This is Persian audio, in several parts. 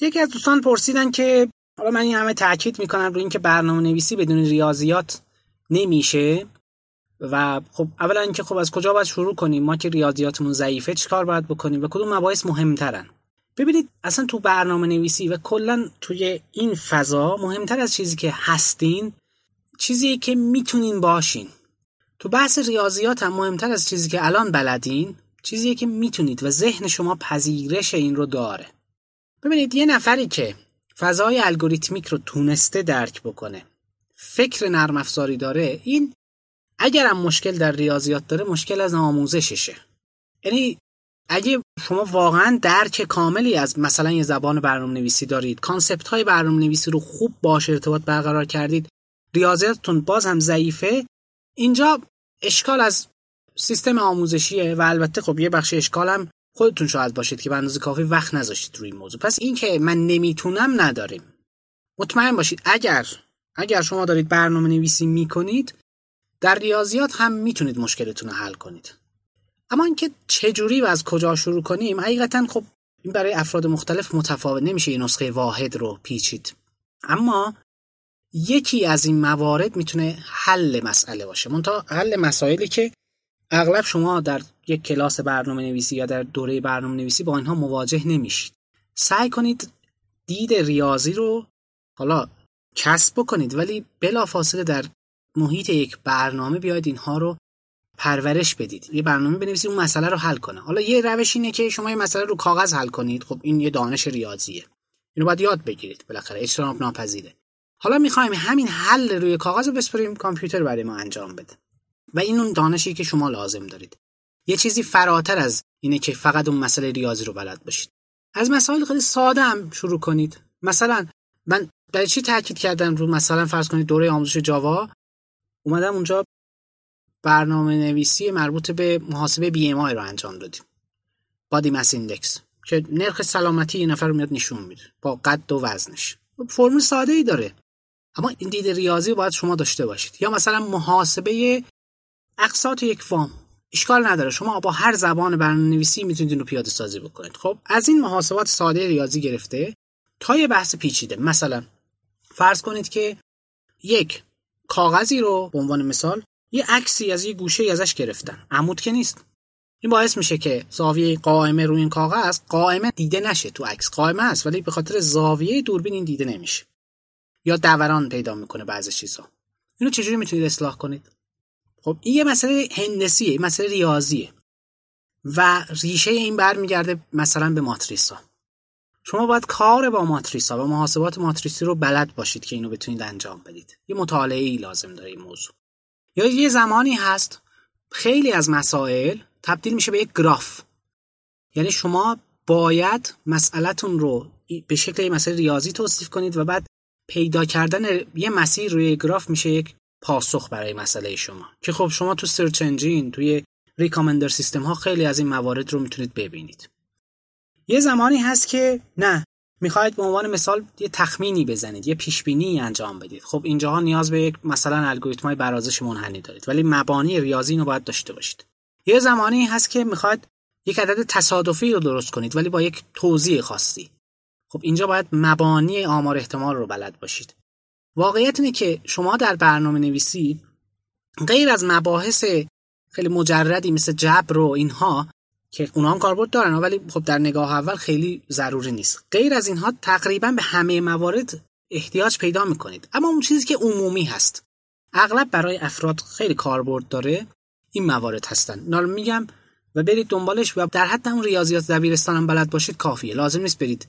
یکی از دوستان پرسیدن که حالا من این همه تاکید می‌کنم روی اینکه برنامه نویسی بدون ریاضیات نمیشه و خب اولا اینکه خب از کجا باید شروع کنیم؟ ما که ریاضیاتمون ضعیفه چیکار باید بکنیم؟ و کدوم مباحث مهمترن؟ ببینید اصلا تو برنامه نویسی و کلا توی این فضا مهمتر از چیزی که هستین چیزی که می‌تونین باشین. تو بحث ریاضیات هم مهمتر از چیزی که الان بلدین چیزی که می‌تونید و ذهن شما پذیرش این رو داره. ببینید یه نفری که فضای algorithmic رو تونسته درک بکنه فکر نرم افزاری داره این اگرم مشکل در ریاضیات داره مشکل از آموزششه. یعنی اگه شما واقعا درک کاملی از مثلا یه زبان برنامه نویسی دارید concept های برنامه نویسی رو خوب باهاش ارتباط برقرار کردید ریاضیاتتون باز هم ضعیفه اینجا اشکال از سیستم آموزشیه و البته خب یه بخش اشکال هم خودتون شاید باشید که به اندازه کافی وقت نذاشتید روی این موضوع. پس این که من نمی‌تونم نداریم. مطمئن باشید اگر اگر شما دارید برنامه نویسی می‌کنید در ریاضیات هم می‌تونید مشکلتون رو حل کنید. اما اینکه چجوری و از کجا شروع کنیم حقیقتا خب این برای افراد مختلف متفاوت نمیشه یه نسخه واحد رو پیچید. اما یکی از این موارد می‌تونه حل مسئله باشه. منتها حل مسائلی که اغلب شما در یک کلاس برنامه نویسی یا در دوره برنامه نویسی با اینها مواجه نمیشید. سعی کنید دید ریاضی رو حالا کسب بکنید ولی بلافاصله در محیط یک برنامه بیاید اینها رو پرورش بدید. یه برنامه بنویسید اون مسئله رو حل کنه. حالا یه روش اینه که شما یه مسئله رو کاغذ حل کنید. خب این یه دانش ریاضیه. اینو باید یاد بگیرید. بالاخره اجتناب ناپذیره. حالا می‌خوایم همین حل روی کاغذ رو بسپریم کامپیوتر برای ما انجام بده. و این اون دانشی که شما لازم دارید. یه چیزی فراتر از اینه که فقط اون مسئله ریاضی رو بلد باشید. از مسائل خیلی ساده هم شروع کنید. مثلا من برای چی تاکید کردم رو مثلا فرض کنید دوره آموزش جاوا؟ اومدم اونجا برنامه نویسی مربوط به محاسبه بی ام رو انجام دادیم. بادی مس ایندکس که نرخ سلامتی یه نفر میاد نشون میده با قد و وزنش. فرمول ساده ای داره. اما این دید ریاضی باید شما داشته باشید. یا مثلا محاسبه اقساط یک وام اشکال نداره. شما با هر زبان برنامه نویسی می‌تونید رو پیاده سازی بکنید. خب از این محاسبات ساده ریاضی گرفته تا یه بحث پیچیده. مثلا فرض کنید که یک کاغذی رو به عنوان مثال یه عکسی از یه گوشه ازش گرفتن. عمود که نیست. این باعث میشه که زاویه قائمه روی این کاغذ قائمه دیده نشه تو عکس. قائمه است ولی به خاطر زاویه دوربین این دیده نمیشه. یا دوران پیدا می‌کنه بعضی چیزها اینو چجوری می‌تونید اصلاح کنید؟ خب این یه مسئله هندسیه این مسئله ریاضیه. و ریشه این برمیگرده مثلا به ماتریس ها شما باید کار با ماتریس ها و محاسبات ماتریسی رو بلد باشید که اینو بتونید انجام بدید. یه مطالعه ای لازم داره این موضوع. یا یه زمانی هست خیلی از مسائل تبدیل میشه به یک گراف. یعنی شما باید مسئلهتون رو به شکل یه مسئله ریاضی توصیف کنید و بعد پیدا کردن یه مسیر روی گراف میشه یک پاسخ برای مسئله شما. که خب شما تو سرچ انجین توی ریکامندر سیستم ها خیلی از این موارد رو می‌تونید ببینید. یه زمانی هست که نه می‌خواید به عنوان مثال یه تخمینی بزنید یه پیش بینی انجام بدید. خب اینجاها نیاز به یک مثلا الگوریتم های برازش منحنی دارید ولی مبانی ریاضی رو باید داشته باشید. یه زمانی هست که می‌خواید یک عدد تصادفی رو درست کنید ولی با یک توضیح خاصی. خب اینجا باید مبانی آمار احتمال رو بلد باشید. واقعیت اینه که شما در برنامه نویسی غیر از مباحث خیلی مجردی مثل جبر و اینها که اونا هم کاربرد دارن ولی خب در نگاه اول خیلی ضروری نیست. غیر از اینها تقریبا به همه موارد احتیاج پیدا می‌کنید. اما اون چیزی که عمومی هست. اغلب برای افراد خیلی کاربرد داره این موارد هستن. نال میگم و برید دنبالش و در حد اون ریاضیات دبیرستان هم بلد باشید کافیه. لازم نیست برید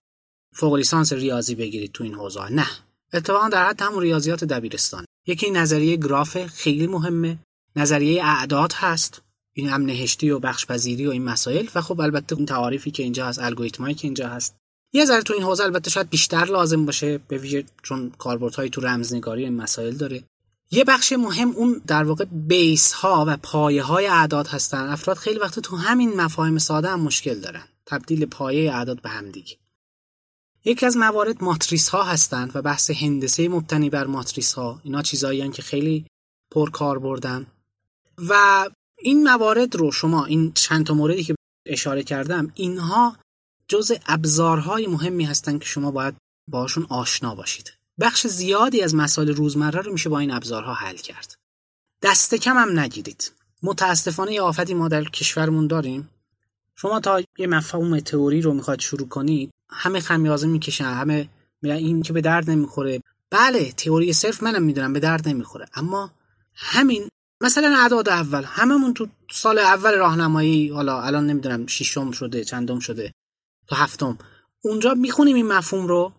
فوق لیسانس ریاضی بگیرید تو این حوزه. نه. اتفاقا در حد همون ریاضیات دبیرستان. یکی نظریه گراف خیلی مهمه. نظریه اعداد هست. این هم نهشتی و بخشپذیری و این مسائل. و خب البته اون تعاریفی که اینجا هست الگوریتمایی که اینجا هست. یه ذره تو این حوزه البته شاید بیشتر لازم باشه به ویژه چون کاربردهای تو رمزنگاری این مسائل داره. یه بخش مهم اون در واقع بیس ها و پایه های اعداد هستن. افراد خیلی وقت تو همین مفاهیم ساده هم مشکل دارن. تبدیل پایه اعداد به هم دیگه یکی از موارد ماتریس ها هستند و بحث هندسه مبتنی بر ماتریس ها اینا چیزایی که خیلی پر کار بردن. و این موارد رو شما این چند تا موردی که اشاره کردم اینها جز ابزارهای مهمی هستن که شما باید باشون آشنا باشید. بخش زیادی از مسائل روزمره رو میشه با این ابزارها حل کرد. دست کم هم نگیرید. متاسفانه یه آفتی ما در کشورمون داریم. شما تا یه مفهوم تئوری رو می‌خواد شروع کنید همه خمیازه می‌کشن همه میگن این که به درد نمی‌خوره. بله تئوری صرف منم می‌دونم به درد نمی‌خوره. اما همین مثلا اعداد اول هممون تو سال اول راهنمایی حالا الان نمی‌دونم ششم شده چندم شده تو هفتم اونجا می‌خونیم این مفهوم رو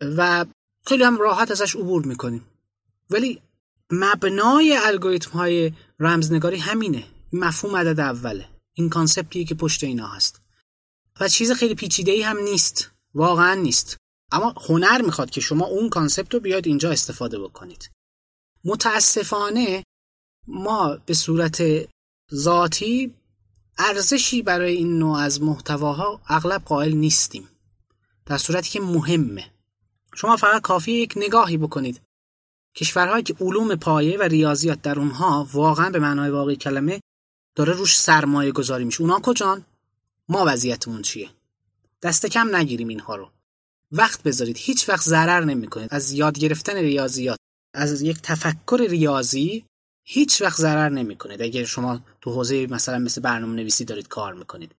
و خیلی هم راحت ازش عبور می‌کنیم. ولی مبنای الگوریتم های رمزنگاری همینه. مفهوم عدد اوله. این concept ی که پشت اینا هست. و چیز خیلی پیچیده ای هم نیست. واقعا نیست. اما هنر می‌خواد که شما اون concept رو بیاد اینجا استفاده بکنید. متاسفانه ما به صورت ذاتی ارزشی برای این نوع از محتواها اغلب قائل نیستیم. در صورتی که مهمه. شما فقط کافی یک نگاهی بکنید. کشورهایی که علوم پایه و ریاضیات در اونها واقعا به معنای واقعی کلمه داره روش سرمایه گذاری میشه. اونا کجان؟ ما وضعیتمون چیه؟ دست کم نگیریم اینها رو. وقت بذارید. هیچ وقت ضرر نمی‌کنید. از یاد گرفتن ریاضیات از یک تفکر ریاضی هیچ وقت ضرر نمی‌کنید. اگر شما تو حوزه مثلا مثل برنامه نویسی دارید کار می‌کنید.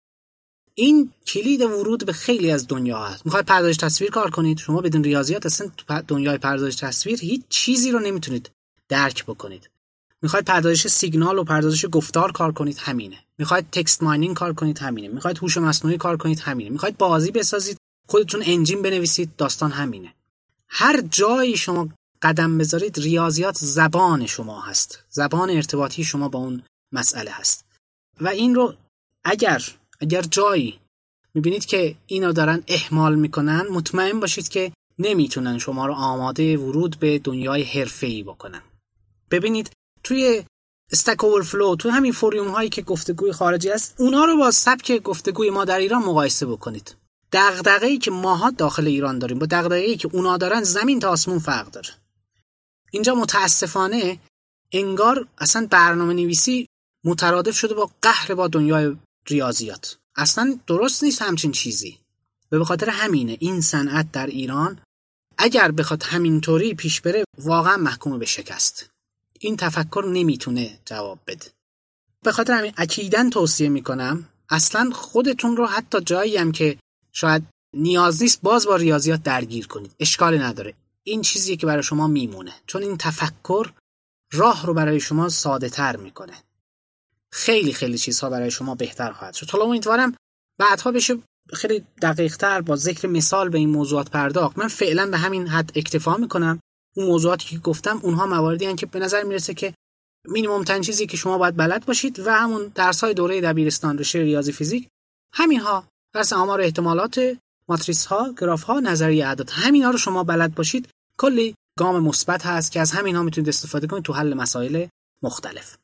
این کلید ورود به خیلی از دنیا هست. می‌خواید پردازش تصویر کار کنید. شما بدون ریاضیات اصلا تو دنیای پردازش تصویر هیچ چیزی رو نمی‌تونید درک بکنید. می‌خواید پردازش سیگنال و پردازش گفتار کار کنید همینه. می‌خواید تکست ماینینگ کار کنید همینه. می‌خواید هوش مصنوعی کار کنید همینه. می‌خواید بازی بسازید خودتون انجین بنویسید داستان همینه. هر جایی شما قدم بذارید ریاضیات زبان شما هست. زبان ارتباطی شما با اون مسئله هست. و این رو اگر اگر جایی می‌بینید که اینا دارن احمال می‌کنن مطمئن باشید که نمی‌تونن شما رو آماده ورود به دنیای حرفه‌ای بکنن. ببینید توی استک اوورفلو تو همین فوریوم هایی که گفتگوی خارجی است اونا رو با سبک گفتگوی ما در ایران مقایسه بکنید. دغدغه‌ای که ماها داخل ایران داریم با دغدغه‌ای که اونا دارن زمین تا آسمون فرق داره. اینجا متاسفانه انگار اصلا برنامه نویسی مترادف شده با قهر با دنیای ریاضیات. اصلا درست نیست همچین چیزی. و به خاطر همینه این صنعت در ایران اگر بخواد همینطوری پیش بره واقعا محکوم به شکست. این تفکر نمی‌تونه جواب بده. به خاطر همین اکیدن توصیه می‌کنم اصلا خودتون رو حتی جایی هم که شاید نیاز نیست باز با ریاضیات درگیر کنید. اشکال نداره. این چیزیه که برای شما میمونه. چون این تفکر راه رو برای شما ساده تر می‌کنه. خیلی خیلی چیزها برای شما بهتر خواهد شد. حالا امیدوارم بعدها بشه خیلی دقیق تر با ذکر مثال به این موضوعات پرداخت. من فعلا به همین حد اکتفا می‌کنم. اون موضوعاتی که گفتم اونها مواردی هن که به نظر می‌رسه که مینیمم تن چیزی که شما باید بلد باشید و همون درس های دوره دبیرستان رشته ریاضی فیزیک همین ها درس آمار احتمالات ماتریس ها گراف ها نظریه اعداد همین ها رو شما بلد باشید. کلی گام مثبت هست که از همین ها می‌تونید استفاده کنید تو حل مسائل مختلف.